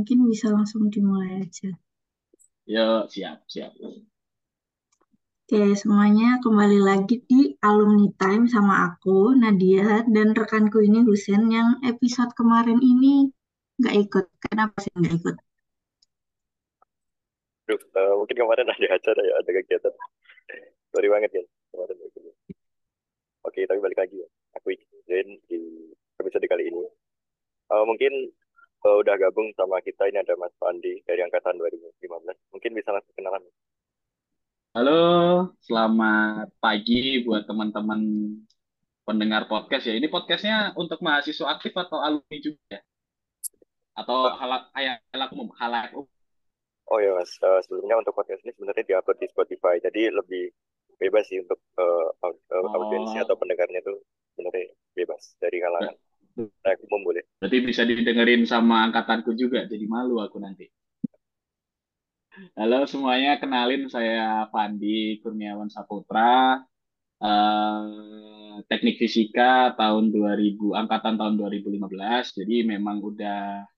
mungkin bisa langsung dimulai aja. Yuk, siap, siap. Oke, semuanya kembali lagi di Alumni Time sama aku, Nadia, dan rekanku ini Husen yang episode kemarin ini nggak ikut. Kenapa sih nggak ikut? Duh, uh, mungkin kemarin ada acara ya, ada kegiatan. Sorry banget ya, kemarin. Oke, tapi balik lagi ya. Aku join di episode kali ini. Uh, mungkin uh, udah gabung sama kita, ini ada Mas Pandi dari Angkatan 2015. Mungkin bisa langsung kenalan. Halo, selamat pagi buat teman-teman pendengar podcast ya. Ini podcastnya untuk mahasiswa aktif atau alumni juga ya? Atau hal halayak umum, halayak umum? Oh ya mas, uh, sebelumnya untuk podcast ini sebenarnya diupload di Spotify, jadi lebih bebas sih untuk uh, uh, oh. atau pendengarnya itu sebenarnya bebas dari kalangan. Nah, umum boleh. Berarti bisa didengerin sama angkatanku juga, jadi malu aku nanti. Halo semuanya, kenalin saya Fandi Kurniawan Saputra, uh, teknik fisika tahun 2000, angkatan tahun 2015, jadi memang udah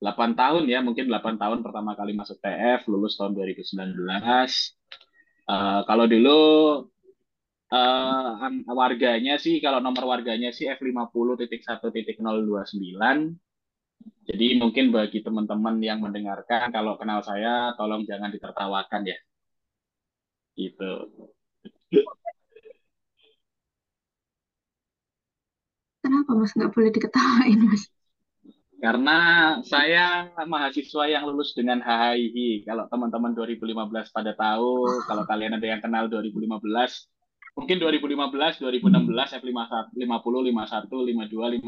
8 tahun ya, mungkin 8 tahun pertama kali masuk TF, lulus tahun 2019. Uh, kalau dulu uh, warganya sih, kalau nomor warganya sih F50.1.029. Jadi mungkin bagi teman-teman yang mendengarkan, kalau kenal saya, tolong jangan ditertawakan ya. Gitu. Kenapa mas nggak boleh diketawain mas? Karena saya mahasiswa yang lulus dengan HHI. Kalau teman-teman 2015 pada tahu, kalau kalian ada yang kenal 2015, mungkin 2015, 2016, F50, 50, 51, 52,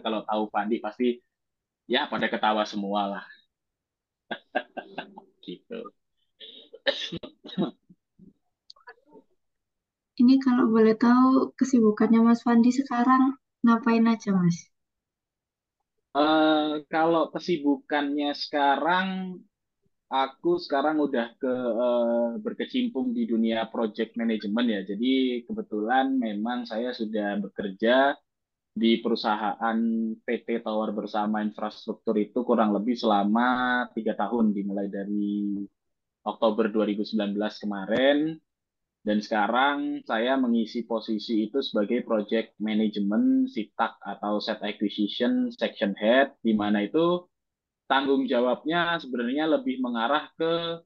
53, kalau tahu Pandi pasti ya pada ketawa semua lah. gitu. Ini kalau boleh tahu kesibukannya Mas Fandi sekarang ngapain aja Mas? Uh, kalau kesibukannya sekarang, aku sekarang udah ke uh, berkecimpung di dunia project management ya. Jadi kebetulan memang saya sudah bekerja di perusahaan PT Tower Bersama Infrastruktur itu kurang lebih selama tiga tahun, dimulai dari Oktober 2019 kemarin dan sekarang saya mengisi posisi itu sebagai Project Management SITAK atau Set Acquisition Section Head, di mana itu tanggung jawabnya sebenarnya lebih mengarah ke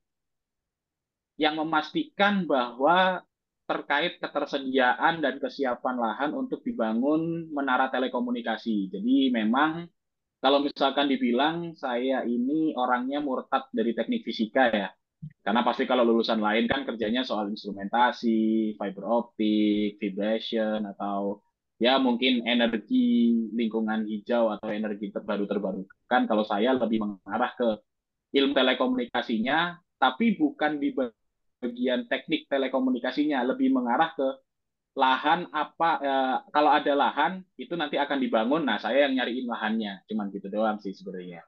yang memastikan bahwa terkait ketersediaan dan kesiapan lahan untuk dibangun menara telekomunikasi. Jadi memang kalau misalkan dibilang saya ini orangnya murtad dari teknik fisika ya, karena pasti kalau lulusan lain kan kerjanya soal instrumentasi, fiber optik, vibration, atau ya mungkin energi lingkungan hijau atau energi terbaru terbarukan. Kalau saya lebih mengarah ke ilmu telekomunikasinya, tapi bukan di bagian teknik telekomunikasinya, lebih mengarah ke lahan apa eh, kalau ada lahan itu nanti akan dibangun. Nah, saya yang nyariin lahannya, cuman gitu doang sih sebenarnya.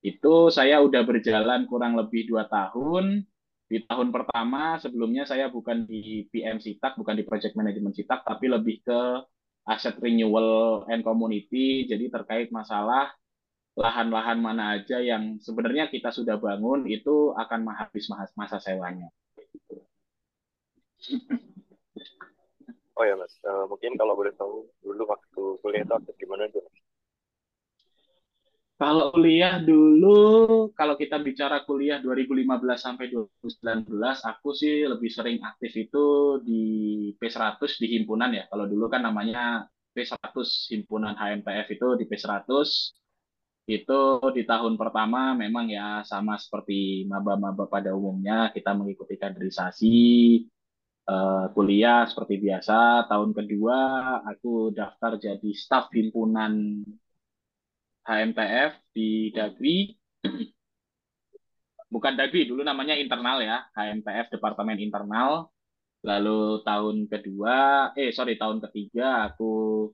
Itu saya udah berjalan kurang lebih dua tahun. Di tahun pertama sebelumnya saya bukan di PM Sitak, bukan di Project Management Sitak, tapi lebih ke Asset Renewal and Community. Jadi terkait masalah lahan-lahan mana aja yang sebenarnya kita sudah bangun itu akan habis masa sewanya. Oh ya mas, uh, mungkin kalau boleh tahu dulu waktu kuliah itu gimana tuh? Kalau kuliah dulu, kalau kita bicara kuliah 2015 sampai 2019, aku sih lebih sering aktif itu di P100 di himpunan ya. Kalau dulu kan namanya P100 himpunan HMPF itu di P100 itu di tahun pertama memang ya sama seperti maba-maba pada umumnya kita mengikuti kaderisasi uh, kuliah seperti biasa. Tahun kedua aku daftar jadi staf himpunan HMTF di Dagri. Bukan Dagri, dulu namanya internal ya, HMTF Departemen Internal. Lalu tahun kedua, eh sorry tahun ketiga aku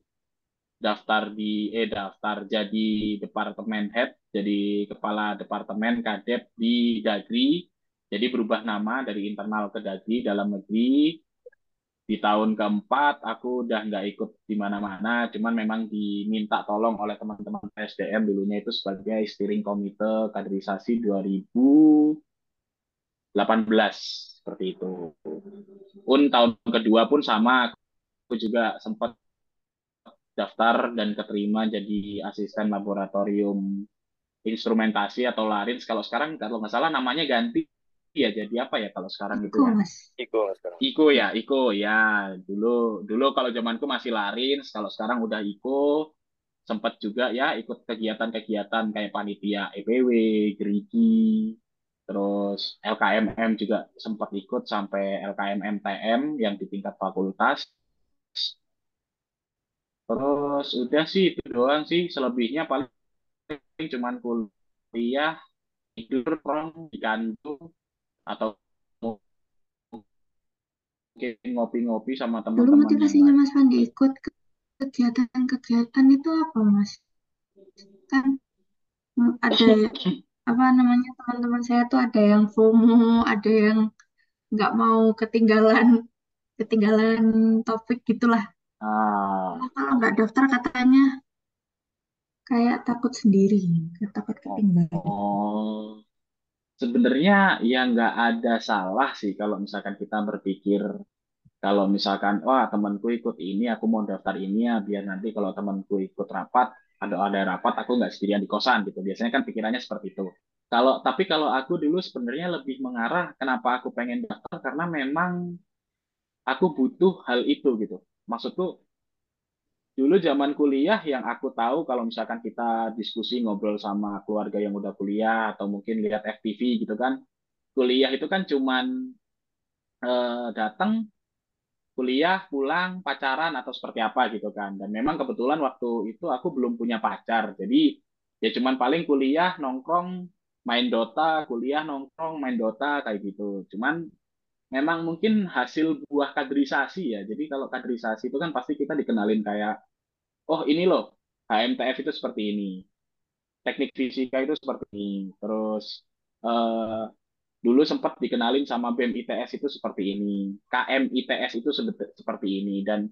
daftar di eh daftar jadi departemen head, jadi kepala departemen kadep di Dagri. Jadi berubah nama dari internal ke Dagri dalam negeri. Di tahun keempat aku udah nggak ikut di mana-mana, cuman memang diminta tolong oleh teman-teman SDM dulunya itu sebagai steering komite kaderisasi 2018 seperti itu. Pun tahun kedua pun sama, aku juga sempat daftar dan keterima jadi asisten laboratorium instrumentasi atau larins. Kalau sekarang kalau nggak salah namanya ganti Iya, jadi apa ya kalau sekarang itu Iko, ya? Mas. Iko mas sekarang. Iko ya, Iko ya. Dulu dulu kalau zamanku masih Larins, kalau sekarang udah Iko, sempat juga ya ikut kegiatan-kegiatan kayak panitia EPW, Gerigi, terus LKMM juga sempat ikut sampai LKMM TM yang di tingkat fakultas. Terus udah sih itu doang sih, selebihnya paling cuman kuliah, tidur, nongkrong di kantor atau mungkin ngopi-ngopi sama Dulu teman-teman yang motivasinya. Mas Fandi ikut ke kegiatan-kegiatan itu apa, Mas? Kan mm, ada apa namanya teman-teman saya tuh ada yang FOMO, ada yang nggak mau ketinggalan ketinggalan topik gitulah. Ah, Nah, kalau nggak daftar katanya kayak takut sendiri, takut ketinggalan. oh, sebenarnya ya nggak ada salah sih kalau misalkan kita berpikir kalau misalkan wah temanku ikut ini, aku mau daftar ini ya biar nanti kalau temanku ikut rapat ada ada rapat aku nggak sendirian di kosan gitu. Biasanya kan pikirannya seperti itu. Kalau tapi kalau aku dulu sebenarnya lebih mengarah kenapa aku pengen daftar karena memang aku butuh hal itu gitu. Maksudku dulu zaman kuliah yang aku tahu kalau misalkan kita diskusi ngobrol sama keluarga yang udah kuliah atau mungkin lihat FTV gitu kan, kuliah itu kan cuman eh, datang kuliah, pulang, pacaran atau seperti apa gitu kan. Dan memang kebetulan waktu itu aku belum punya pacar. Jadi ya cuman paling kuliah, nongkrong, main Dota, kuliah, nongkrong, main Dota kayak gitu. Cuman memang mungkin hasil buah kaderisasi ya. Jadi kalau kaderisasi itu kan pasti kita dikenalin kayak, oh ini loh, HMTF itu seperti ini, teknik fisika itu seperti ini, terus eh, dulu sempat dikenalin sama BEM ITS itu seperti ini, KM ITS itu seperti ini, dan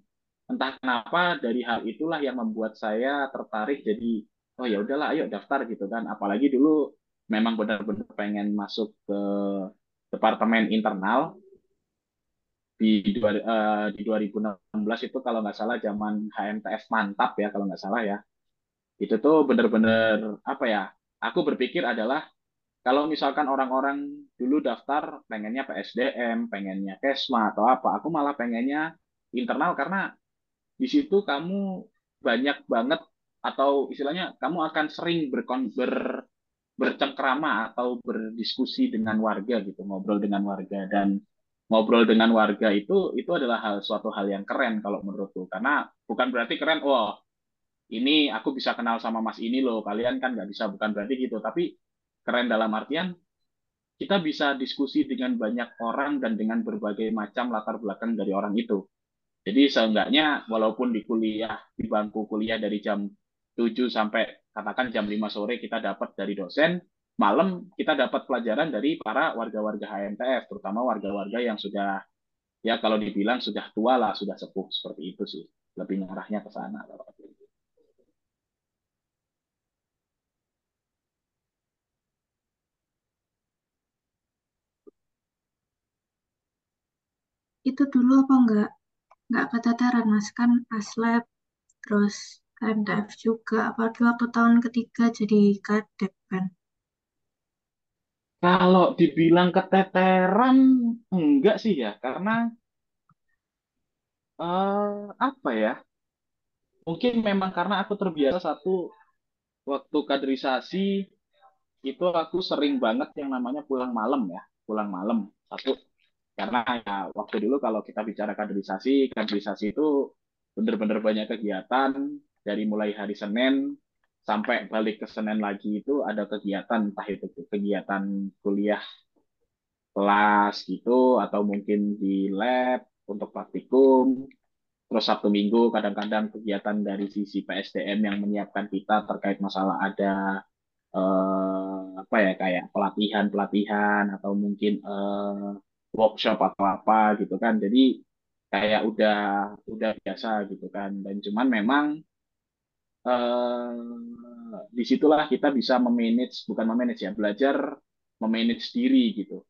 entah kenapa dari hal itulah yang membuat saya tertarik jadi, oh ya udahlah, ayo daftar gitu kan. Apalagi dulu memang benar-benar pengen masuk ke departemen internal di dua, eh, di 2016 itu kalau nggak salah zaman HMTF mantap ya kalau nggak salah ya. Itu tuh benar-benar apa ya? Aku berpikir adalah kalau misalkan orang-orang dulu daftar pengennya PSDM, pengennya Kesma atau apa, aku malah pengennya internal karena di situ kamu banyak banget atau istilahnya kamu akan sering berkon ber, bercengkrama atau berdiskusi dengan warga gitu, ngobrol dengan warga dan ngobrol dengan warga itu itu adalah hal suatu hal yang keren kalau menurutku. Karena bukan berarti keren, wah ini aku bisa kenal sama Mas ini loh, kalian kan nggak bisa, bukan berarti gitu, tapi keren dalam artian kita bisa diskusi dengan banyak orang dan dengan berbagai macam latar belakang dari orang itu. Jadi seenggaknya walaupun di kuliah, di bangku kuliah dari jam 7 sampai katakan jam 5 sore kita dapat dari dosen, malam kita dapat pelajaran dari para warga-warga HMTF, terutama warga-warga yang sudah ya kalau dibilang sudah tua lah, sudah sepuh seperti itu sih. Lebih ngarahnya ke sana aku. Itu dulu apa enggak? Enggak keteteran, Mas. Kan aslab, terus KMTF juga. Apalagi waktu tahun ketiga jadi kadep kan. Kalau dibilang keteteran, enggak sih ya, karena eh, apa ya? Mungkin memang karena aku terbiasa satu waktu kaderisasi itu aku sering banget yang namanya pulang malam ya, pulang malam satu. Karena ya waktu dulu kalau kita bicara kaderisasi, kaderisasi itu bener-bener banyak kegiatan dari mulai hari Senin sampai balik ke Senin lagi itu ada kegiatan, entah itu kegiatan kuliah kelas gitu atau mungkin di lab untuk praktikum. Terus Sabtu Minggu kadang-kadang kegiatan dari sisi PSDM yang menyiapkan kita terkait masalah ada eh, apa ya kayak pelatihan-pelatihan atau mungkin eh, workshop atau apa gitu kan. Jadi kayak udah udah biasa gitu kan dan cuman memang eh, di situlah kita bisa memanage bukan memanage ya belajar memanage diri gitu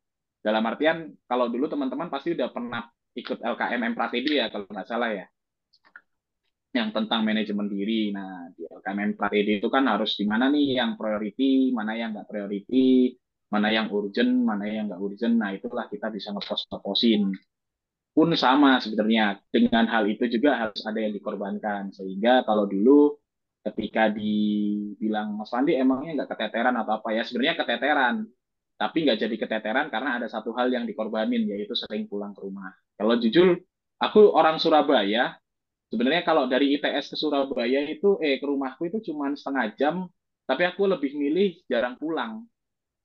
dalam artian kalau dulu teman-teman pasti udah pernah ikut LKMM Pratedi ya kalau nggak salah ya yang tentang manajemen diri. Nah, di LKMM Pratedi itu kan harus di mana nih yang priority, mana yang nggak priority, mana yang urgent, mana yang nggak urgent. Nah, itulah kita bisa ngepost-posin. Pun sama sebenarnya. Dengan hal itu juga harus ada yang dikorbankan. Sehingga kalau dulu ketika dibilang Mas Fandi emangnya nggak keteteran atau apa ya, sebenarnya keteteran. Tapi nggak jadi keteteran karena ada satu hal yang dikorbanin, yaitu sering pulang ke rumah. Kalau jujur, aku orang Surabaya, Sebenarnya kalau dari ITS ke Surabaya itu, eh ke rumahku itu cuma setengah jam, tapi aku lebih milih jarang pulang.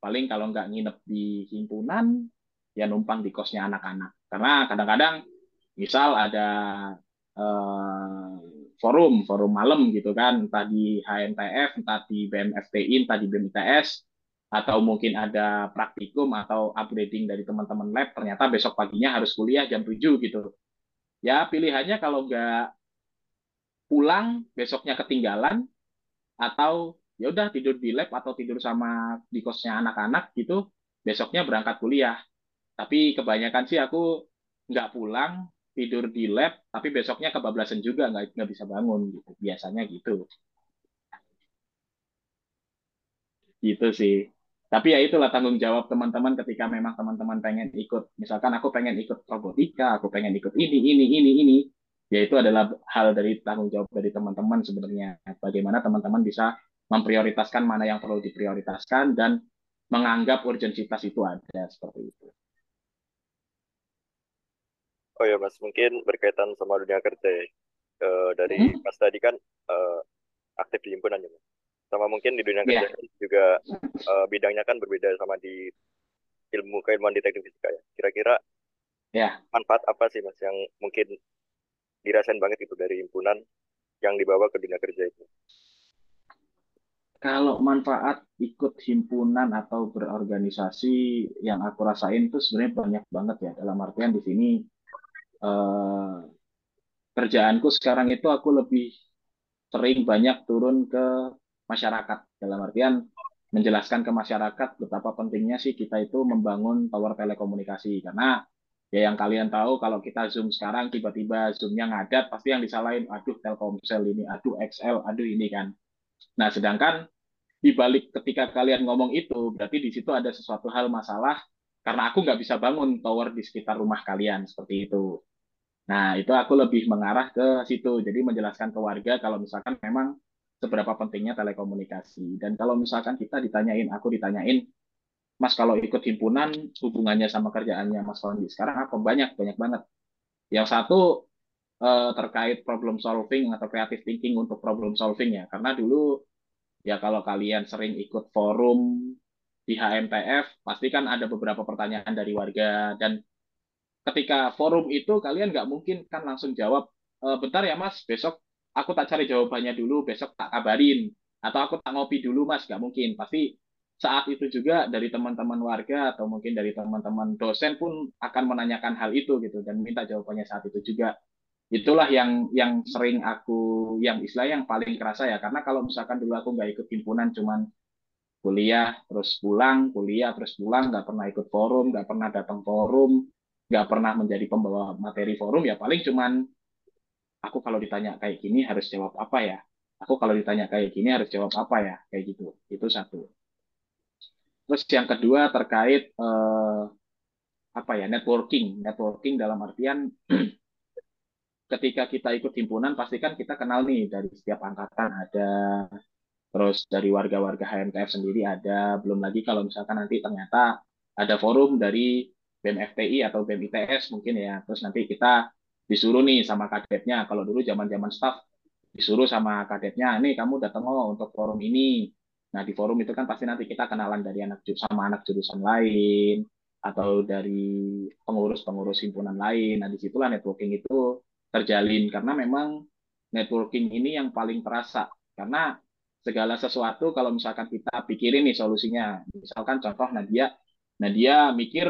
Paling kalau nggak nginep di himpunan, ya numpang di kosnya anak-anak. Karena kadang-kadang, misal ada eh, forum, forum malam gitu kan, entah di HMTF, entah di BMFTI, entah di BMITS, atau mungkin ada praktikum atau upgrading dari teman-teman lab, ternyata besok paginya harus kuliah jam 7 gitu. Ya pilihannya kalau nggak pulang besoknya ketinggalan atau ya udah tidur di lab atau tidur sama di kosnya anak-anak gitu besoknya berangkat kuliah tapi kebanyakan sih aku nggak pulang tidur di lab tapi besoknya kebablasan juga nggak bisa bangun gitu. Biasanya gitu. Gitu sih. Tapi ya itulah tanggung jawab teman-teman ketika memang teman-teman pengen ikut. Misalkan aku pengen ikut robotika aku pengen ikut ini ini ini ini. Ya itu adalah hal dari tanggung jawab dari teman-teman sebenarnya. Bagaimana teman-teman bisa memprioritaskan mana yang perlu diprioritaskan dan menganggap urgensitas itu ada seperti itu. Oh ya Mas, mungkin berkaitan sama dunia kerja ya. E, dari hmm? Mas tadi kan e, aktif di himpunan ya Mas. Sama mungkin di dunia kerja yeah. juga e, bidangnya kan berbeda sama di ilmu keilmuan di teknik fisika ya. Kira-kira yeah. manfaat apa sih Mas yang mungkin dirasain banget itu dari himpunan yang dibawa ke dunia kerja itu? Kalau manfaat ikut himpunan atau berorganisasi yang aku rasain itu sebenarnya banyak banget ya. Dalam artian di sini eh, kerjaanku sekarang itu aku lebih sering banyak turun ke masyarakat. Dalam artian menjelaskan ke masyarakat betapa pentingnya sih kita itu membangun tower telekomunikasi. Karena Ya yang kalian tahu kalau kita Zoom sekarang tiba-tiba Zoom-nya ngadat, pasti yang disalahin, aduh Telkomsel ini, aduh XL, aduh ini kan. Nah, sedangkan di balik ketika kalian ngomong itu, berarti di situ ada sesuatu hal masalah karena aku nggak bisa bangun tower di sekitar rumah kalian seperti itu. Nah, itu aku lebih mengarah ke situ. Jadi menjelaskan ke warga kalau misalkan memang seberapa pentingnya telekomunikasi. Dan kalau misalkan kita ditanyain, aku ditanyain, Mas kalau ikut himpunan hubungannya sama kerjaannya Mas Fandi sekarang apa banyak banyak banget. Yang satu eh, terkait problem solving atau creative thinking untuk problem solving ya. Karena dulu ya kalau kalian sering ikut forum di HMTF pasti kan ada beberapa pertanyaan dari warga dan ketika forum itu kalian nggak mungkin kan langsung jawab e, bentar ya mas besok aku tak cari jawabannya dulu besok tak kabarin atau aku tak ngopi dulu mas. Nggak mungkin. Pasti saat itu juga dari teman-teman warga atau mungkin dari teman-teman dosen pun akan menanyakan hal itu gitu dan minta jawabannya saat itu juga. Itulah yang yang sering aku yang istilah yang paling kerasa ya. Karena kalau misalkan dulu aku nggak ikut himpunan cuman kuliah terus pulang kuliah terus pulang nggak pernah ikut forum nggak pernah datang forum nggak pernah menjadi pembawa materi forum ya paling cuman aku kalau ditanya kayak gini harus jawab apa ya? Aku kalau ditanya kayak gini harus jawab apa ya? Kayak gitu. Itu satu. Terus yang kedua terkait eh, apa ya networking, networking dalam artian ketika kita ikut himpunan pastikan kita kenal nih dari setiap angkatan ada terus dari warga-warga HMTF sendiri ada. Belum lagi kalau misalkan nanti ternyata ada forum dari BMFTI atau BMITS mungkin ya. Terus nanti kita disuruh nih sama kadetnya. Kalau dulu zaman-zaman staff disuruh sama kadetnya nih kamu datang oh untuk forum ini. Nah, di forum itu kan pasti nanti kita kenalan dari anak sama anak jurusan lain atau dari pengurus-pengurus himpunan lain. Nah, di situlah networking itu terjalin karena memang networking ini yang paling terasa. Karena segala sesuatu kalau misalkan kita pikirin nih solusinya. Misalkan contoh Nadia, Nadia mikir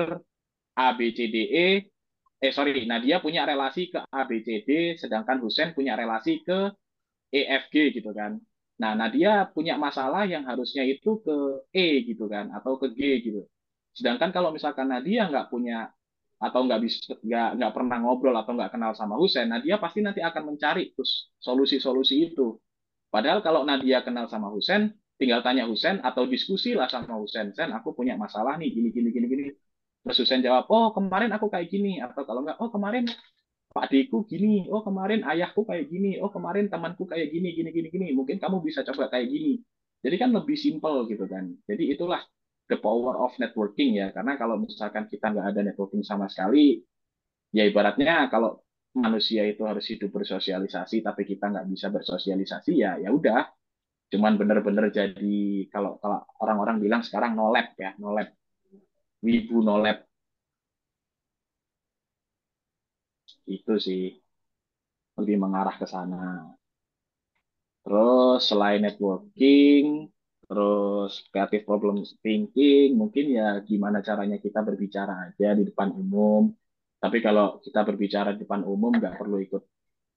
A B C D E eh sorry, Nadia punya relasi ke A, B, C, D, sedangkan Husen punya relasi ke E, F, G gitu kan. Nah, Nadia punya masalah yang harusnya itu ke E gitu kan, atau ke G gitu. Sedangkan kalau misalkan Nadia nggak punya atau nggak bisa nggak nggak pernah ngobrol atau nggak kenal sama Husen, Nadia pasti nanti akan mencari terus solusi-solusi itu. Padahal kalau Nadia kenal sama Husen, tinggal tanya Husen atau diskusi lah sama Husen. Sen, aku punya masalah nih, gini, gini, gini, gini. Terus Husen jawab, oh kemarin aku kayak gini. Atau kalau nggak, oh kemarin Pak Deku gini, oh kemarin ayahku kayak gini, oh kemarin temanku kayak gini, gini, gini, gini. Mungkin kamu bisa coba kayak gini. Jadi kan lebih simple gitu kan. Jadi itulah the power of networking ya. Karena kalau misalkan kita nggak ada networking sama sekali, ya ibaratnya kalau manusia itu harus hidup bersosialisasi, tapi kita nggak bisa bersosialisasi ya, ya udah. Cuman bener-bener jadi kalau kalau orang-orang bilang sekarang no lab ya, no lab, wibu no lab itu sih lebih mengarah ke sana. Terus selain networking, terus creative problem thinking, mungkin ya gimana caranya kita berbicara aja di depan umum. Tapi kalau kita berbicara di depan umum nggak perlu ikut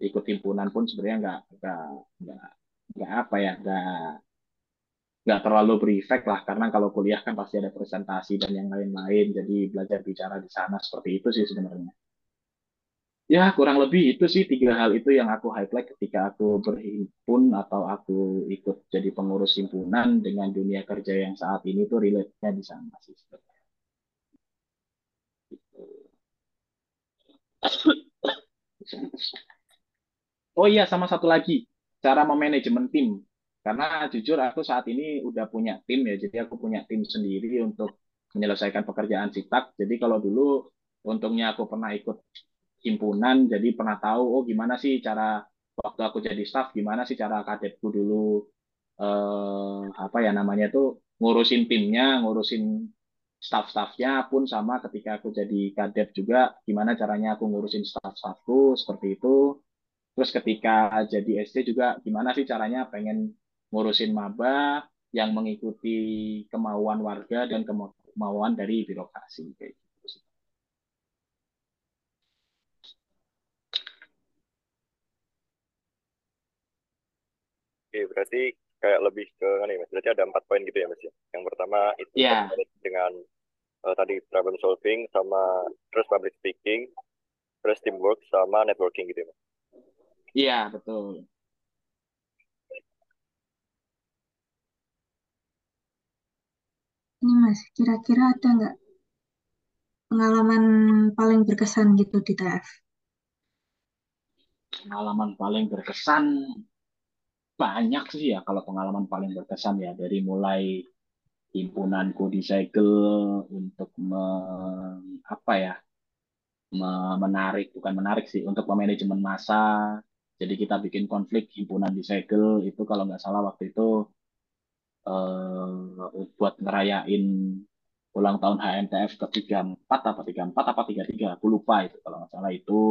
ikut himpunan pun sebenarnya nggak nggak nggak nggak apa ya nggak nggak terlalu berefek lah karena kalau kuliah kan pasti ada presentasi dan yang lain-lain jadi belajar bicara di sana seperti itu sih sebenarnya. Ya, kurang lebih itu sih tiga hal itu yang aku highlight ketika aku berhimpun atau aku ikut jadi pengurus himpunan dengan dunia kerja yang saat ini tuh relate-nya di sana sih. Oh iya, sama satu lagi, cara memanajemen tim. Karena jujur aku saat ini udah punya tim ya, jadi aku punya tim sendiri untuk menyelesaikan pekerjaan sitak. Jadi kalau dulu untungnya aku pernah ikut himpunan jadi pernah tahu oh gimana sih cara waktu aku jadi staff gimana sih cara kadetku dulu eh, apa ya namanya tuh ngurusin timnya ngurusin staff-staffnya pun sama ketika aku jadi kadet juga gimana caranya aku ngurusin staff-staffku seperti itu terus ketika jadi SD juga gimana sih caranya pengen ngurusin maba yang mengikuti kemauan warga dan kemauan dari birokrasi kayak gitu. Oke, berarti kayak lebih ke nih mas. Berarti ada empat poin gitu ya mas ya. Yang pertama itu yeah. dengan uh, tadi problem solving sama terus public speaking, terus teamwork sama networking gitu ya mas. Iya yeah, betul. Ini mas, kira-kira ada nggak pengalaman paling berkesan gitu di TF? Pengalaman paling berkesan? Banyak sih ya kalau pengalaman paling berkesan ya. Dari mulai himpunanku di segel untuk me, apa ya me, menarik bukan menarik sih untuk manajemen masa. Jadi kita bikin konflik himpunan di segel itu kalau nggak salah waktu itu eh, buat ngerayain ulang tahun HMTF ke 34 apa 34 apa 33 aku lupa itu kalau nggak salah itu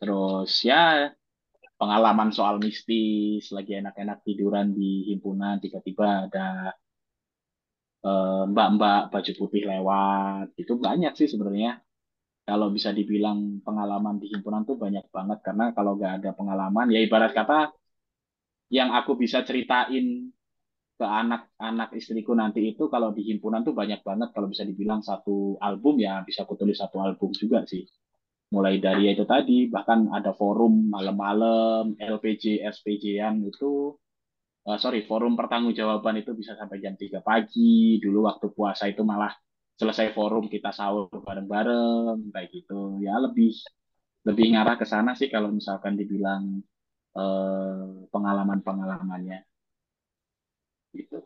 terus ya pengalaman soal mistis, lagi enak-enak tiduran di himpunan, tiba-tiba ada eh, mbak-mbak baju putih lewat. Itu banyak sih sebenarnya. Kalau bisa dibilang pengalaman di himpunan tuh banyak banget karena kalau nggak ada pengalaman, ya ibarat kata yang aku bisa ceritain ke anak-anak istriku nanti itu kalau di himpunan tuh banyak banget. Kalau bisa dibilang satu album ya bisa aku tulis satu album juga sih. Mulai dari itu tadi bahkan ada forum malam-malam LPG SPJ-an itu uh, sorry forum pertanggungjawaban itu bisa sampai jam 3 pagi. Dulu waktu puasa itu malah selesai forum kita sahur bareng-bareng kayak gitu. Ya lebih lebih ngarah ke sana sih kalau misalkan dibilang uh, pengalaman-pengalamannya. gitu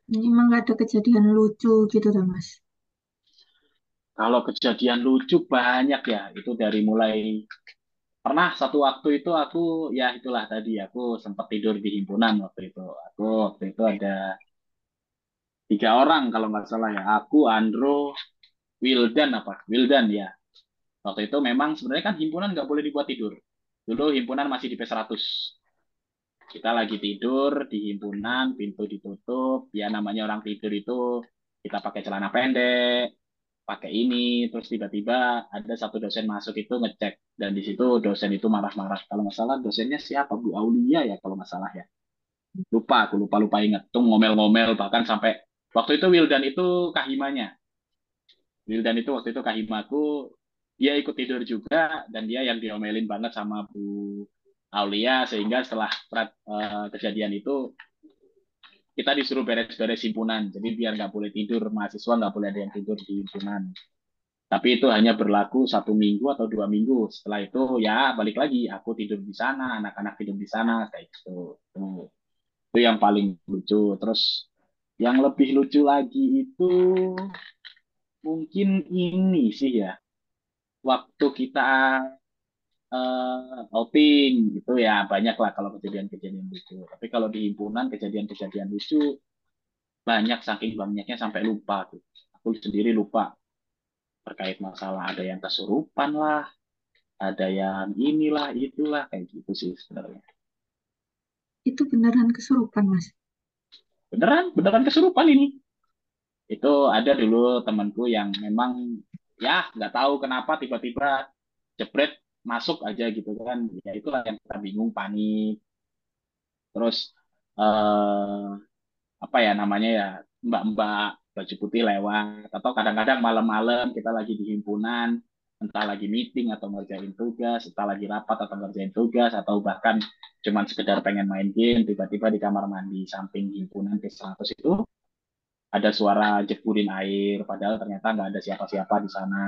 Ini emang ada kejadian lucu gitu mas? Kalau kejadian lucu banyak ya, itu dari mulai pernah satu waktu itu aku ya itulah tadi aku sempat tidur di himpunan waktu itu. Aku waktu itu ada tiga orang kalau nggak salah ya. Aku, Andro, Wildan apa? Wildan ya. Waktu itu memang sebenarnya kan himpunan nggak boleh dibuat tidur. Dulu himpunan masih di P100. Kita lagi tidur di himpunan, pintu ditutup, ya namanya orang tidur itu kita pakai celana pendek, pakai ini, terus tiba-tiba ada satu dosen masuk itu ngecek dan di situ dosen itu marah-marah. Kalau masalah dosennya siapa Bu Aulia ya kalau masalah ya. Lupa, aku lupa lupa ingat. Tuh ngomel-ngomel bahkan sampai waktu itu Wildan itu kahimanya. Wildan itu waktu itu kahimaku dia ikut tidur juga dan dia yang diomelin banget sama Bu Aulia sehingga setelah uh, kejadian itu kita disuruh beres-beres himpunan. Jadi biar nggak boleh tidur mahasiswa nggak boleh ada yang tidur di himpunan. Tapi itu hanya berlaku satu minggu atau dua minggu. Setelah itu ya balik lagi. Aku tidur di sana anak-anak tidur di sana kayak gitu. Itu, itu yang paling lucu. Terus yang lebih lucu lagi itu mungkin ini sih ya. Waktu kita uh, outing gitu ya banyak lah kalau kejadian-kejadian lucu. Tapi kalau di himpunan kejadian-kejadian lucu banyak saking banyaknya sampai lupa tuh. Aku sendiri lupa terkait masalah ada yang kesurupan lah, ada yang inilah itulah kayak gitu sih sebenarnya. Itu beneran kesurupan mas? Beneran, beneran kesurupan ini. Itu ada dulu temanku yang memang ya nggak tahu kenapa tiba-tiba jebret masuk aja gitu kan. Ya itulah yang kita bingung panik. Terus eh, apa ya namanya ya mbak-mbak baju putih lewat. Atau kadang-kadang malam-malam kita lagi di himpunan entah lagi meeting atau ngerjain tugas entah lagi rapat atau ngerjain tugas atau bahkan cuman sekedar pengen main game tiba-tiba di kamar mandi samping himpunan ke 100 itu ada suara jepurin air. Padahal ternyata nggak ada siapa-siapa di sana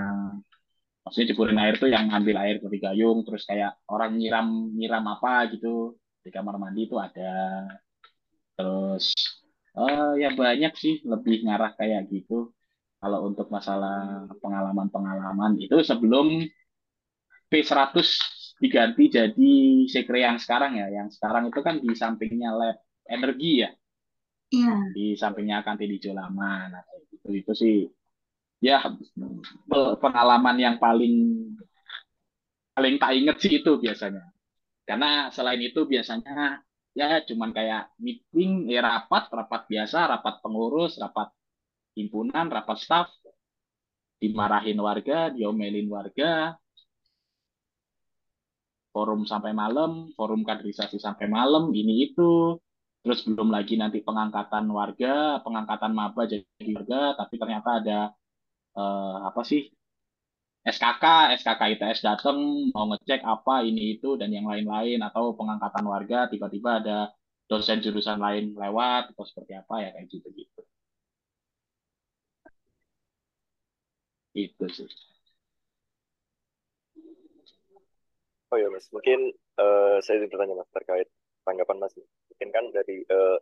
maksudnya jeburin air tuh yang ngambil air dari gayung terus kayak orang nyiram nyiram apa gitu. Di kamar mandi itu ada. Terus uh, ya banyak sih lebih ngarah kayak gitu. Kalau untuk masalah pengalaman-pengalaman itu sebelum P100 diganti jadi sekre yang sekarang ya. Yang sekarang itu kan di sampingnya lab energi ya. Iya. di sampingnya kantin di Lama. Nah itu itu sih ya pengalaman yang paling paling tak inget sih itu biasanya. Karena selain itu biasanya ya cuman kayak meeting, ya rapat, rapat biasa, rapat pengurus, rapat himpunan, rapat staff, dimarahin warga, diomelin warga, forum sampai malam, forum kaderisasi sampai malam, ini itu, terus belum lagi nanti pengangkatan warga, pengangkatan maba jadi warga, tapi ternyata ada uh, apa sih SKK, SKK ITS datang mau ngecek apa ini itu dan yang lain-lain atau pengangkatan warga tiba-tiba ada dosen jurusan lain lewat atau seperti apa ya kayak gitu-gitu. Itu sih. Oh ya mas, mungkin uh, saya bertanya mas terkait tanggapan mas. Mungkin kan dari uh,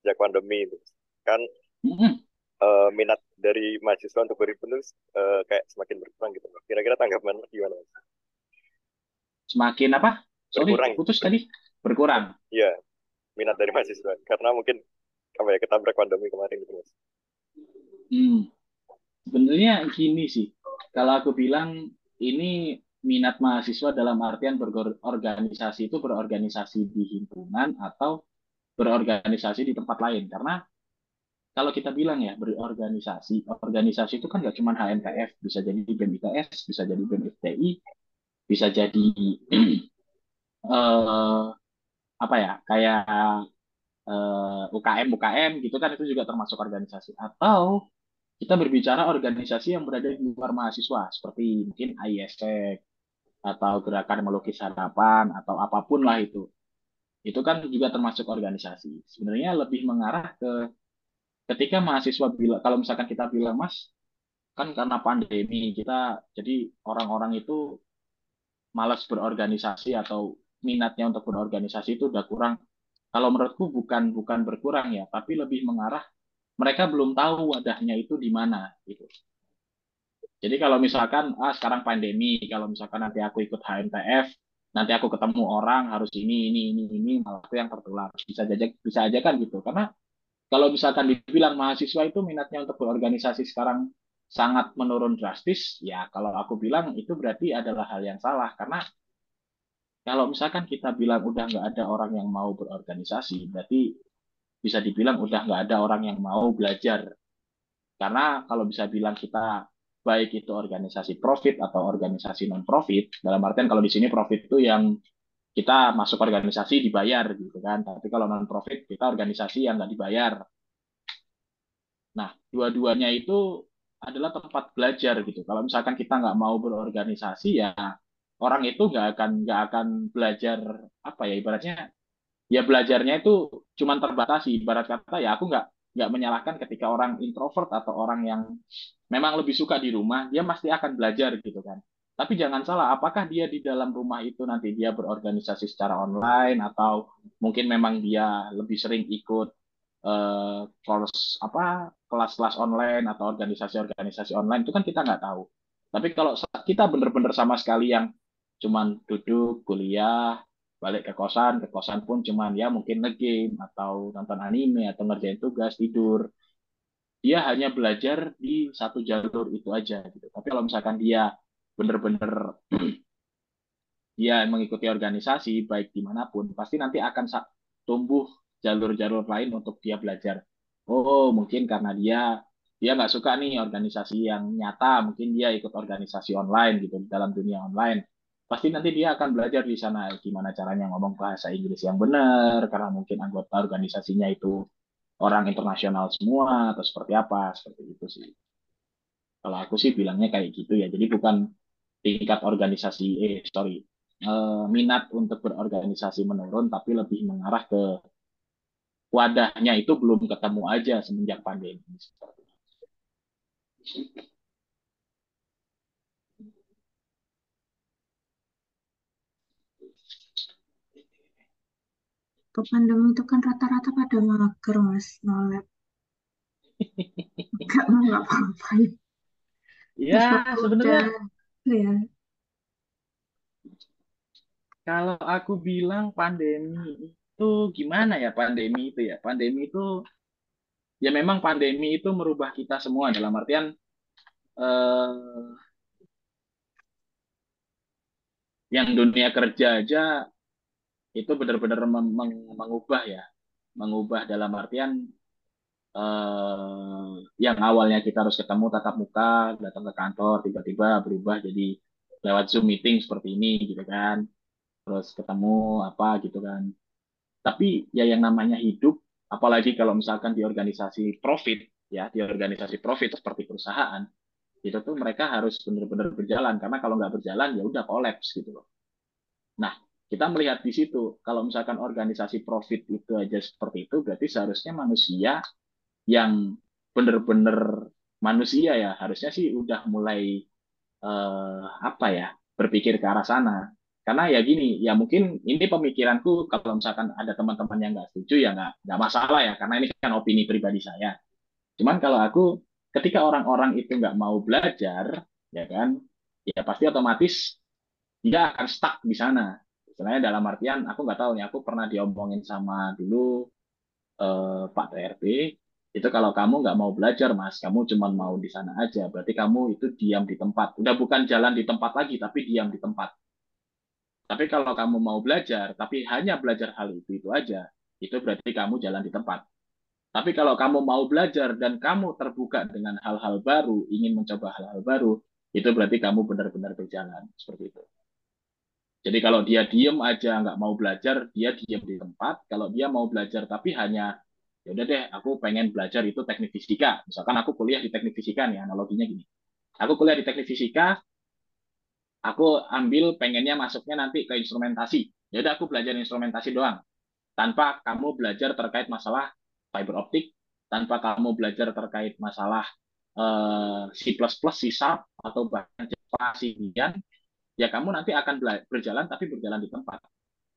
sejak pandemi itu kan mm -hmm uh, minat dari mahasiswa untuk berhimpunan uh, kayak semakin berkurang gitu. Kira-kira tanggapan gimana? Semakin apa? Sorry, berkurang. putus tadi. Berkurang. Iya, minat dari mahasiswa. Karena mungkin apa ya ketabrak pandemi kemarin gitu mas. Hmm. Sebenarnya gini sih. Kalau aku bilang ini minat mahasiswa dalam artian berorganisasi itu berorganisasi di himpunan atau berorganisasi di tempat lain karena kalau kita bilang ya berorganisasi, organisasi itu kan nggak cuma HMTF, bisa jadi BEM ITS, bisa jadi BEM FTI, bisa jadi uh, apa ya kayak uh, UKM UKM gitu kan itu juga termasuk organisasi. Atau kita berbicara organisasi yang berada di luar mahasiswa seperti mungkin ISEC atau gerakan melukis harapan atau apa pun lah itu. Itu kan juga termasuk organisasi. Sebenarnya lebih mengarah ke ketika mahasiswa bilang kalau misalkan kita bilang mas kan karena pandemi kita jadi orang-orang itu malas berorganisasi atau minatnya untuk berorganisasi itu udah kurang. Kalau menurutku bukan bukan berkurang ya tapi lebih mengarah mereka belum tahu wadahnya itu di mana gitu. Jadi kalau misalkan ah sekarang pandemi kalau misalkan nanti aku ikut HMTF nanti aku ketemu orang harus ini ini ini ini malah aku yang tertular. Bisa aja bisa aja kan gitu. Karena kalau misalkan dibilang mahasiswa itu minatnya untuk berorganisasi sekarang sangat menurun drastis, ya kalau aku bilang itu berarti adalah hal yang salah karena kalau misalkan kita bilang udah nggak ada orang yang mau berorganisasi, berarti bisa dibilang udah nggak ada orang yang mau belajar. Karena kalau bisa bilang kita baik itu organisasi profit atau organisasi non profit, dalam artian kalau di sini profit itu yang kita masuk organisasi dibayar gitu kan, tapi kalau non profit kita organisasi yang nggak dibayar. Nah, dua-duanya itu adalah tempat belajar gitu. Kalau misalkan kita nggak mau berorganisasi ya orang itu nggak akan nggak akan belajar apa ya ibaratnya ya belajarnya itu cuma terbatasi ibarat kata ya aku nggak nggak menyalahkan ketika orang introvert atau orang yang memang lebih suka di rumah dia pasti akan belajar gitu kan tapi jangan salah apakah dia di dalam rumah itu nanti dia berorganisasi secara online atau mungkin memang dia lebih sering ikut uh, course apa kelas-kelas online atau organisasi-organisasi online itu kan kita nggak tahu. Tapi kalau kita benar-benar sama sekali yang cuman duduk kuliah balik ke kosan ke kosan pun cuman ya mungkin ngegame atau nonton anime atau ngerjain tugas tidur. Dia hanya belajar di satu jalur itu aja gitu. Tapi kalau misalkan dia bener-bener dia mengikuti organisasi baik di mana pun pasti nanti akan tumbuh jalur-jalur lain untuk dia belajar. Oh mungkin karena dia dia nggak suka nih organisasi yang nyata mungkin dia ikut organisasi online gitu dalam dunia online. Pasti nanti dia akan belajar di sana gimana caranya ngomong bahasa Inggris yang benar karena mungkin anggota organisasinya itu orang internasional semua atau seperti apa seperti itu sih. Kalau aku sih bilangnya kayak gitu ya jadi bukan tingkat organisasi eh sorry eh, minat untuk berorganisasi menurun tapi lebih mengarah ke wadahnya itu belum ketemu aja semenjak pandemi. Ke pandemi itu kan rata-rata pada mager mas nolep nggak mau ngapa-ngapain. Ya sebenarnya ya. Kalau aku bilang pandemi itu gimana ya pandemi itu ya? Pandemi itu ya memang pandemi itu merubah kita semua dalam artian eh, yang dunia kerja aja itu benar-benar mengubah ya, mengubah dalam artian eh, yang awalnya kita harus ketemu tatap muka, datang ke kantor, tiba-tiba berubah jadi lewat Zoom meeting seperti ini gitu kan, terus ketemu apa gitu kan. Tapi ya yang namanya hidup, apalagi kalau misalkan di organisasi profit ya, di organisasi profit seperti perusahaan, itu tuh mereka harus benar-benar berjalan karena kalau nggak berjalan ya udah kolaps gitu loh. Nah, kita melihat di situ kalau misalkan organisasi profit itu aja seperti itu berarti seharusnya manusia yang benar-benar manusia ya harusnya sih udah mulai eh, apa ya berpikir ke arah sana. Karena ya gini ya mungkin ini pemikiranku kalau misalkan ada teman-teman yang nggak setuju ya nggak nggak masalah ya karena ini kan opini pribadi saya. Cuman kalau aku ketika orang-orang itu nggak mau belajar ya kan ya pasti otomatis dia akan stuck di sana. Istilahnya dalam artian aku nggak tahu nih, aku pernah diomongin sama dulu eh, Pak TRB, itu kalau kamu nggak mau belajar mas, kamu cuma mau di sana aja, berarti kamu itu diam di tempat. Udah bukan jalan di tempat lagi, tapi diam di tempat. Tapi kalau kamu mau belajar, tapi hanya belajar hal itu itu aja, itu berarti kamu jalan di tempat. Tapi kalau kamu mau belajar dan kamu terbuka dengan hal-hal baru, ingin mencoba hal-hal baru, itu berarti kamu benar-benar berjalan seperti itu. Jadi kalau dia diem aja nggak mau belajar, dia diem di tempat. Kalau dia mau belajar tapi hanya ya udah deh, aku pengen belajar itu teknik fisika. Misalkan aku kuliah di teknik fisika nih, analoginya gini. Aku kuliah di teknik fisika, aku ambil pengennya masuknya nanti ke instrumentasi. Ya udah aku belajar instrumentasi doang. Tanpa kamu belajar terkait masalah fiber optik, tanpa kamu belajar terkait masalah uh, C++, C Sharp, atau bahkan Java, C ya kamu nanti akan berjalan tapi berjalan di tempat.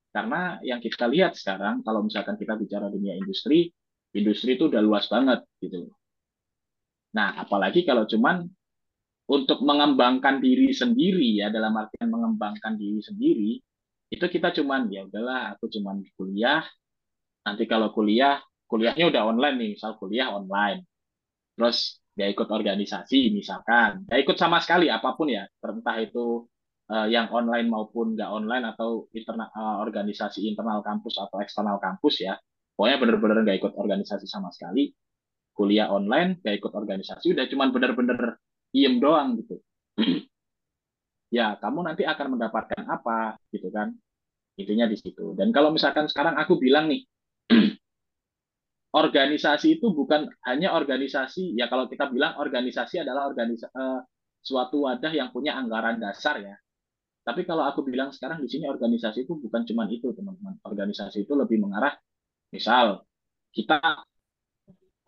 Karena yang kita lihat sekarang, kalau misalkan kita bicara dunia industri, industri itu udah luas banget gitu. Nah, apalagi kalau cuman untuk mengembangkan diri sendiri ya dalam artian mengembangkan diri sendiri, itu kita cuman ya udahlah aku cuman kuliah. Nanti kalau kuliah, kuliahnya udah online nih, misal kuliah online. Terus ya ikut organisasi misalkan, ya ikut sama sekali apa pun ya, entah itu uh, yang online maupun nggak online atau internal uh, organisasi internal kampus atau eksternal kampus ya pokoknya bener-bener nggak ikut organisasi sama sekali. Kuliah online nggak ikut organisasi udah cuman bener-bener diem doang gitu. Ya kamu nanti akan mendapatkan apa gitu kan? Intinya di situ. Dan kalau misalkan sekarang aku bilang nih organisasi itu bukan hanya organisasi ya kalau kita bilang organisasi adalah organisasi uh, suatu wadah yang punya anggaran dasar ya. Tapi kalau aku bilang sekarang di sini organisasi itu bukan cuma itu teman-teman. Organisasi itu lebih mengarah misal kita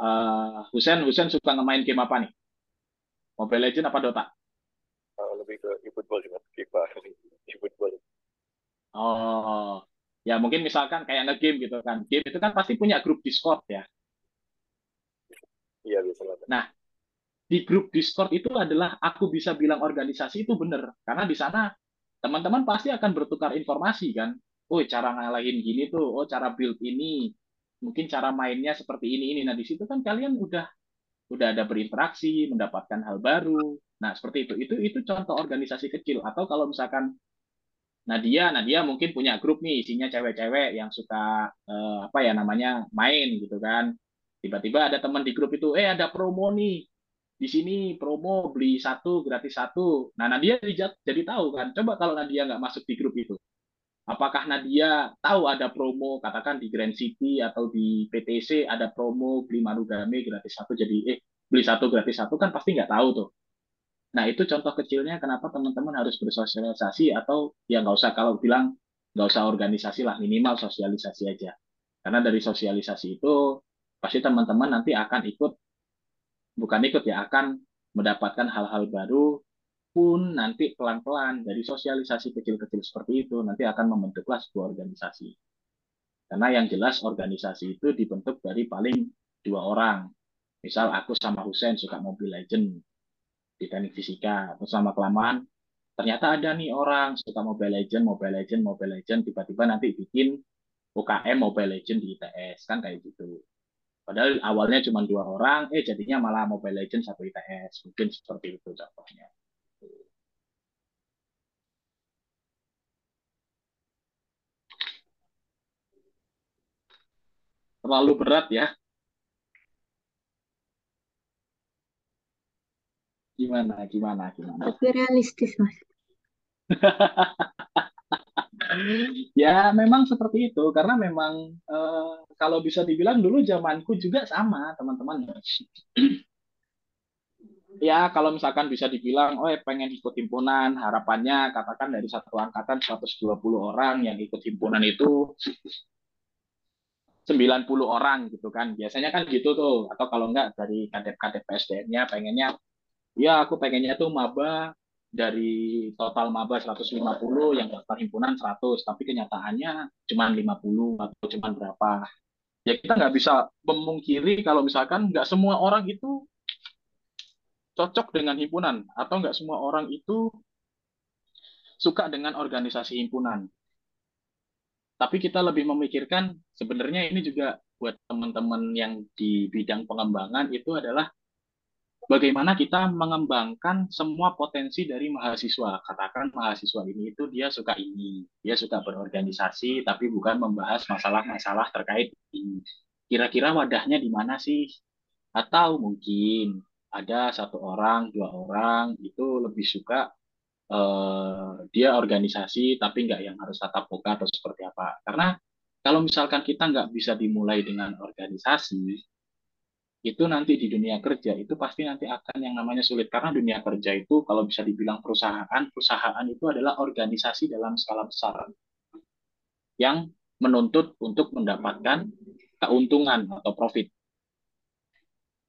uh, Husen Husen suka ngemain game apa nih? Mobile Legend apa Dota? Uh, lebih ke e-football juga FIFA e-football. Oh ya mungkin misalkan kayak nge-game gitu kan. Game itu kan pasti punya grup Discord ya. Iya biasanya nah di grup Discord itu adalah aku bisa bilang organisasi itu benar karena di sana teman-teman pasti akan bertukar informasi kan oh cara ngalahin gini tuh oh cara build ini mungkin cara mainnya seperti ini ini nah di situ kan kalian udah udah ada berinteraksi mendapatkan hal baru nah seperti itu itu itu contoh organisasi kecil atau kalau misalkan Nadia, Nadia mungkin punya grup nih isinya cewek-cewek yang suka eh, apa ya namanya main gitu kan. Tiba-tiba ada teman di grup itu, eh ada promo nih di sini promo beli satu gratis satu. Nah Nadia jadi, jadi tahu kan. Coba kalau Nadia nggak masuk di grup itu, apakah Nadia tahu ada promo katakan di Grand City atau di PTC ada promo beli Marugame gratis satu jadi eh beli satu gratis satu kan pasti nggak tahu tuh. Nah, itu contoh kecilnya kenapa teman-teman harus bersosialisasi atau ya nggak usah kalau bilang nggak usah organisasi lah, minimal sosialisasi aja. Karena dari sosialisasi itu pasti teman-teman nanti akan ikut, bukan ikut ya, akan mendapatkan hal-hal baru pun nanti pelan-pelan dari sosialisasi kecil-kecil seperti itu nanti akan membentuklah sebuah organisasi. Karena yang jelas organisasi itu dibentuk dari paling dua orang. Misal aku sama Husen suka Mobile Legend, di teknik fisika. Terus sama kelamaan ternyata ada nih orang suka Mobile Legend Mobile Legend Mobile Legend tiba-tiba nanti bikin UKM Mobile Legend di ITS kan kayak gitu. Padahal awalnya cuma dua orang eh jadinya malah Mobile Legend satu ITS mungkin seperti itu contohnya terlalu berat ya Gimana, gimana, gimana? Tapi realistis, Mas. ya memang seperti itu karena memang uh, kalau bisa dibilang dulu zamanku juga sama teman-teman ya kalau misalkan bisa dibilang oh pengen ikut himpunan harapannya katakan dari satu angkatan 120 orang yang ikut himpunan itu 90 orang gitu kan. Biasanya kan gitu tuh. Atau kalau enggak dari kadep-kadep PSDM-nya pengennya ya aku pengennya tuh maba dari total maba 150 yang daftar himpunan 100 tapi kenyataannya cuma 50 atau cuma berapa. Ya kita nggak bisa memungkiri kalau misalkan nggak semua orang itu cocok dengan himpunan. Atau nggak semua orang itu suka dengan organisasi himpunan tapi kita lebih memikirkan sebenarnya ini juga buat teman-teman yang di bidang pengembangan itu adalah bagaimana kita mengembangkan semua potensi dari mahasiswa. Katakan mahasiswa ini itu dia suka ini, dia suka berorganisasi, tapi bukan membahas masalah-masalah terkait ini. Kira-kira wadahnya di mana sih? Atau mungkin ada satu orang, dua orang itu lebih suka uh, dia organisasi, tapi nggak yang harus tatap muka atau seperti apa. Karena kalau misalkan kita nggak bisa dimulai dengan organisasi, itu nanti di dunia kerja itu pasti nanti akan yang namanya sulit karena dunia kerja itu kalau bisa dibilang perusahaan perusahaan itu adalah organisasi dalam skala besar yang menuntut untuk mendapatkan keuntungan atau profit.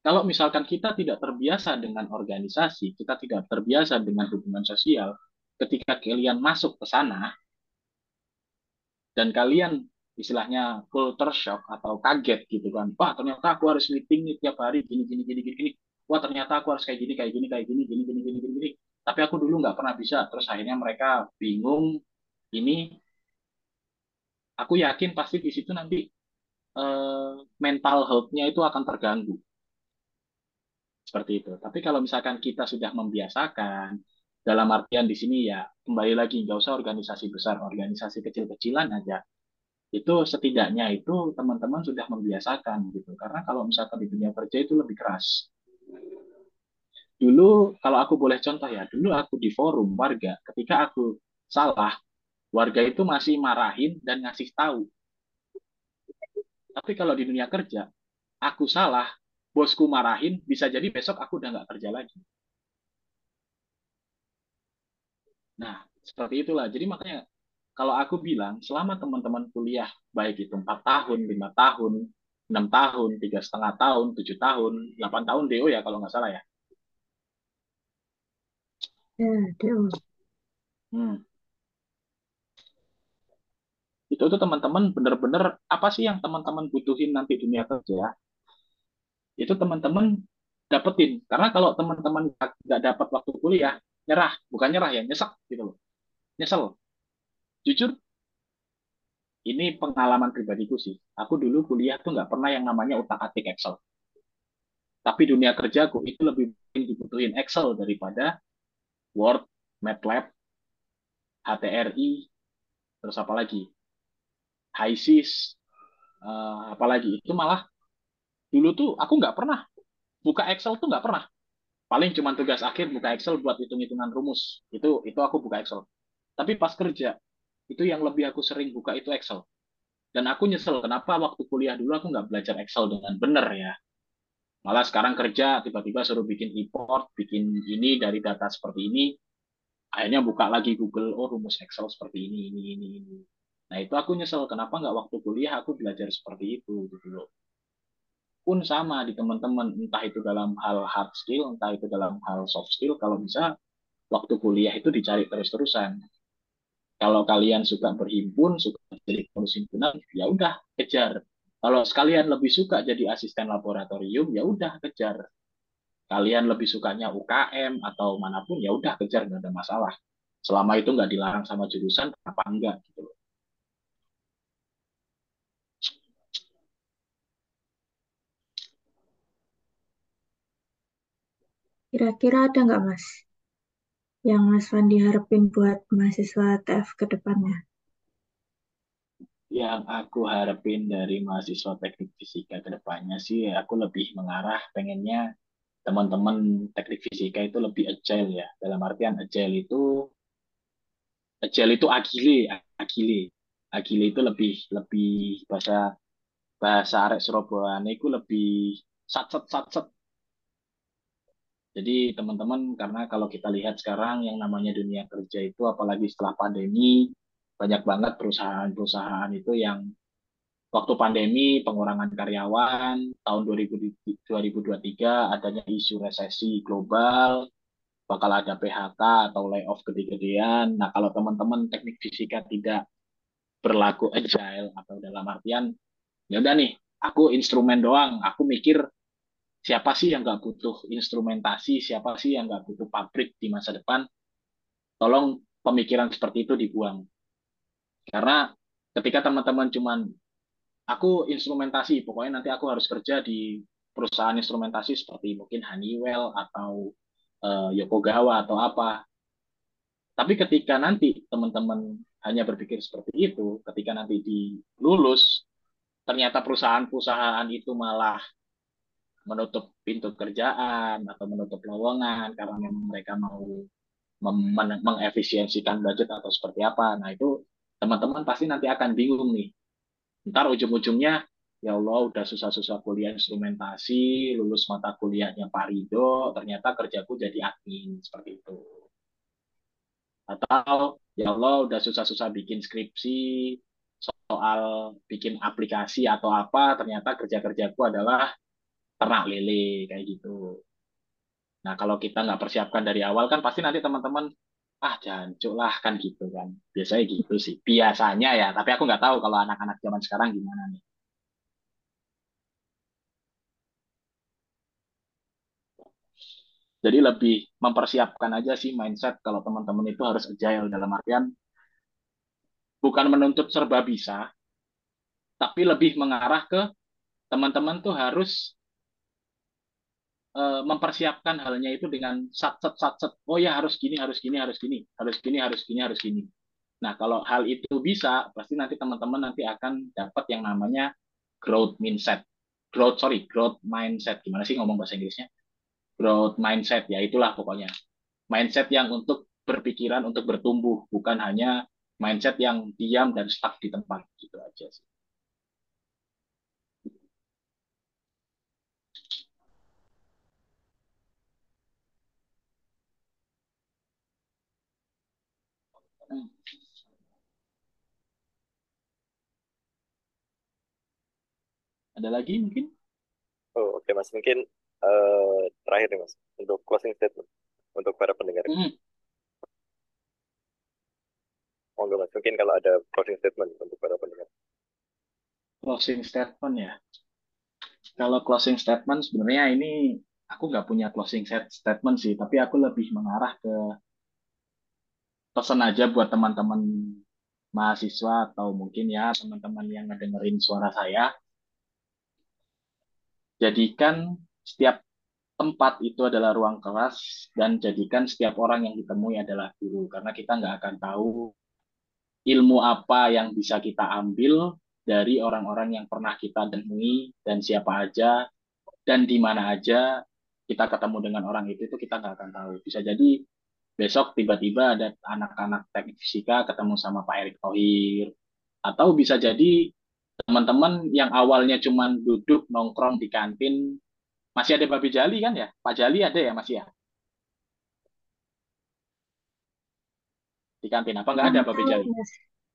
Kalau misalkan kita tidak terbiasa dengan organisasi, kita tidak terbiasa dengan hubungan sosial, ketika kalian masuk ke sana dan kalian istilahnya culture shock atau kaget gitu kan. Wah, ternyata aku harus meeting nih tiap hari gini gini gini gini. Wah, ternyata aku harus kayak gini kayak gini kayak gini gini gini gini gini. gini. Tapi aku dulu nggak pernah bisa. Terus akhirnya mereka bingung. Ini aku yakin pasti di situ nanti uh, mental health-nya itu akan terganggu. Seperti itu. Tapi kalau misalkan kita sudah membiasakan, dalam artian di sini ya kembali lagi nggak usah organisasi besar, organisasi kecil-kecilan aja. Itu setidaknya itu teman-teman sudah membiasakan gitu. Karena kalau misalkan di dunia kerja itu lebih keras. Dulu kalau aku boleh contoh ya, dulu aku di forum warga, ketika aku salah, warga itu masih marahin dan ngasih tahu. Tapi kalau di dunia kerja, aku salah, bosku marahin, bisa jadi besok aku udah nggak kerja lagi. Nah, seperti itulah. Jadi makanya kalau aku bilang selama teman-teman kuliah baik itu empat tahun, lima tahun, enam tahun, tiga setengah tahun, tujuh tahun, delapan tahun DO ya kalau nggak salah ya. Ya, DO. Hmm. Itu tuh teman-teman bener-bener apa sih yang teman-teman butuhin nanti dunia kerja? Itu teman-teman dapetin. Karena kalau teman-teman nggak dapat waktu kuliah, nyerah, bukan nyerah ya, nyesek gitu loh. Nyesel. Jujur, ini pengalaman pribadiku sih. Aku dulu kuliah tuh nggak pernah yang namanya utak-atik Excel. Tapi dunia kerjaku itu lebih dibutuhin Excel daripada Word, MATLAB, HTRI, terus apa lagi? HiSys, uh, apalagi itu malah dulu tuh aku nggak pernah buka Excel tuh nggak pernah. Paling cuma tugas akhir buka Excel buat hitung-hitungan rumus. Itu itu aku buka Excel. Tapi pas kerja itu yang lebih aku sering buka itu Excel. Dan aku nyesel kenapa waktu kuliah dulu aku nggak belajar Excel dengan benar ya. Malah sekarang kerja tiba-tiba suruh bikin report, bikin ini dari data seperti ini. Akhirnya buka lagi Google, oh rumus Excel seperti ini, ini, ini, ini. Nah itu aku nyesel kenapa nggak waktu kuliah aku belajar seperti itu gitu. Pun sama di teman-teman, entah itu dalam hal hard skill, entah itu dalam hal soft skill, kalau bisa waktu kuliah itu dicari terus-terusan. Kalau kalian suka berhimpun, suka jadi pengurus himpunan, ya udah kejar. Kalau sekalian lebih suka jadi asisten laboratorium, ya udah kejar. Kalian lebih sukanya UKM atau mana pun, ya udah kejar, nggak ada masalah. Selama itu nggak dilarang sama jurusan, apa enggak gitu loh. Kira-kira ada nggak Mas yang Mas Fandi harapin buat mahasiswa TF ke depannya? Yang aku harapin dari mahasiswa teknik fisika ke depannya sih, aku lebih mengarah pengennya teman-teman teknik fisika itu lebih agile ya. Dalam artian agile itu agile itu agile, agile. Agile itu lebih lebih bahasa bahasa arek Surabaya itu lebih satset satset jadi teman-teman, karena kalau kita lihat sekarang yang namanya dunia kerja itu, apalagi setelah pandemi, banyak banget perusahaan-perusahaan itu yang waktu pandemi pengurangan karyawan, tahun 2023 adanya isu resesi global, bakal ada PHK atau layoff gede-gedean. Nah, kalau teman-teman teknik fisika tidak berlaku agile atau dalam artian, ya udah nih, aku instrumen doang, aku mikir siapa sih yang nggak butuh instrumentasi, siapa sih yang nggak butuh pabrik di masa depan, tolong pemikiran seperti itu dibuang. Karena ketika teman-teman cuman aku instrumentasi, pokoknya nanti aku harus kerja di perusahaan instrumentasi seperti mungkin Honeywell atau uh, Yokogawa atau apa. Tapi ketika nanti teman-teman hanya berpikir seperti itu, ketika nanti dilulus, ternyata perusahaan-perusahaan itu malah menutup pintu kerjaan atau menutup lowongan karena memang mereka mau mengefisiensikan budget atau seperti apa. Nah itu teman-teman pasti nanti akan bingung nih. Ntar ujung-ujungnya ya Allah udah susah-susah kuliah instrumentasi, lulus mata kuliahnya Pak Rido, ternyata kerjaku jadi admin seperti itu. Atau ya Allah udah susah-susah bikin skripsi soal bikin aplikasi atau apa, ternyata kerja-kerjaku adalah ternak lele kayak gitu. Nah kalau kita nggak persiapkan dari awal kan pasti nanti teman-teman ah jancuk lah kan gitu kan. Biasanya gitu sih. Biasanya ya. Tapi aku nggak tahu kalau anak-anak zaman sekarang gimana nih. Jadi lebih mempersiapkan aja sih mindset kalau teman-teman itu harus agile dalam artian bukan menuntut serba bisa, tapi lebih mengarah ke teman-teman tuh harus uh, mempersiapkan halnya itu dengan sat set sat set oh ya harus gini harus gini harus gini harus gini harus gini harus gini. Nah kalau hal itu bisa pasti nanti teman-teman nanti akan dapat yang namanya growth mindset. Growth sorry growth mindset. Gimana sih ngomong bahasa Inggrisnya? Growth mindset ya itulah pokoknya. Mindset yang untuk berpikiran untuk bertumbuh bukan hanya mindset yang diam dan stuck di tempat gitu aja sih Ada lagi mungkin? Oh, oke okay, Mas. Mungkin uh, terakhir nih Mas, untuk closing statement untuk para pendengar. Mm. Monggo Mas, mungkin kalau ada closing statement untuk para pendengar. Closing statement ya. Kalau closing statement sebenarnya ini aku nggak punya closing statement sih, tapi aku lebih mengarah ke pesan aja buat teman-teman mahasiswa atau mungkin ya teman-teman yang ngedengerin suara saya. Jadikan setiap tempat itu adalah ruang kelas dan jadikan setiap orang yang ditemui adalah guru. Karena kita nggak akan tahu ilmu apa yang bisa kita ambil dari orang-orang yang pernah kita temui dan siapa aja dan di mana aja kita ketemu dengan orang itu itu kita nggak akan tahu. Bisa jadi besok tiba-tiba ada anak-anak teknik fisika ketemu sama Pak Erick Thohir. Atau bisa jadi teman-teman yang awalnya cuma duduk nongkrong di kantin masih ada Babi Jali kan ya? Pak Jali ada ya masih ya? Di kantin apa nggak ada Babi Jali?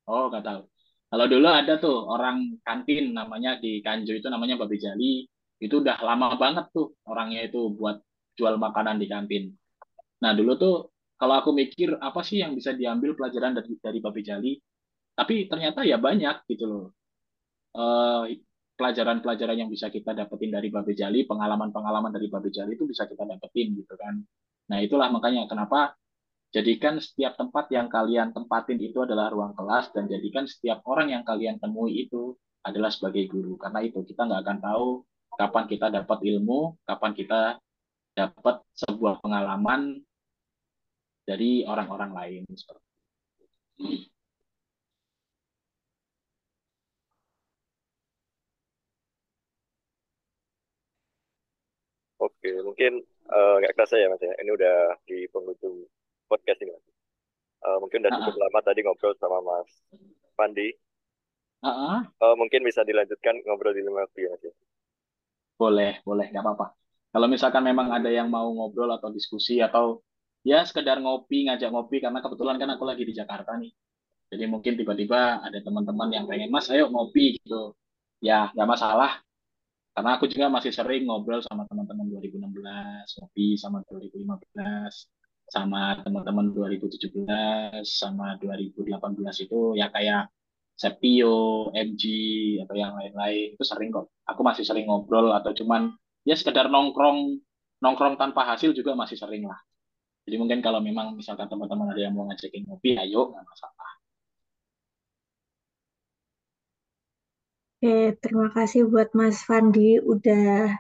Oh nggak tahu. Kalau dulu ada tuh orang kantin namanya di Kanjo itu namanya Babi Jali. Itu udah lama banget tuh orangnya itu buat jual makanan di kantin. Nah dulu tuh kalau aku mikir apa sih yang bisa diambil pelajaran dari dari Babi Jali? Tapi ternyata ya banyak gitu loh pelajaran-pelajaran yang bisa kita dapetin dari Babi Jali pengalaman-pengalaman dari Babi Jali itu bisa kita dapetin gitu kan. Nah itulah makanya kenapa jadikan setiap tempat yang kalian tempatin itu adalah ruang kelas dan jadikan setiap orang yang kalian temui itu adalah sebagai guru. Karena itu kita nggak akan tahu kapan kita dapat ilmu kapan kita dapat sebuah pengalaman dari orang-orang lain. seperti Oke, mungkin eh, nggak uh, kerasa ya mas ya. Ini udah di penghujung podcast ini mas. Uh, mungkin udah cukup uh -uh. lama tadi ngobrol sama Mas Pandi. Uh -uh. Uh, mungkin bisa dilanjutkan ngobrol di lima ya mas ya. Boleh, boleh, nggak apa-apa. Kalau misalkan memang ada yang mau ngobrol atau diskusi atau ya sekedar ngopi ngajak ngopi karena kebetulan kan aku lagi di Jakarta nih jadi mungkin tiba-tiba ada teman-teman yang pengen mas ayo ngopi gitu ya nggak masalah karena aku juga masih sering ngobrol sama teman-teman 2016 ngopi sama 2015 sama teman-teman 2017 sama 2018 itu ya kayak Septio, MG atau yang lain-lain itu sering kok. Aku masih sering ngobrol atau cuman ya sekedar nongkrong nongkrong tanpa hasil juga masih sering lah. Jadi mungkin kalau memang misalkan teman-teman ada yang mau ngajakin ngopi, ayo nggak masalah. Oke, terima kasih buat Mas Fandi udah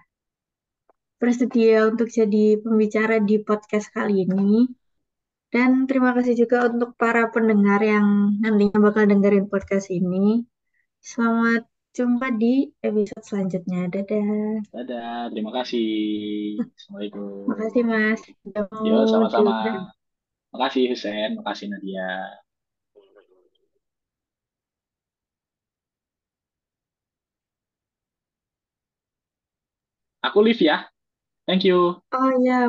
bersedia untuk jadi pembicara di podcast kali ini. Dan terima kasih juga untuk para pendengar yang nantinya bakal dengerin podcast ini. Selamat jumpa di episode selanjutnya. Dadah. Dadah, terima kasih. Assalamualaikum. Terima kasih Mas. Yo, sama-sama. Terima kasih Husen, terima kasih Nadia. Aku live ya. Thank you. Oh ya,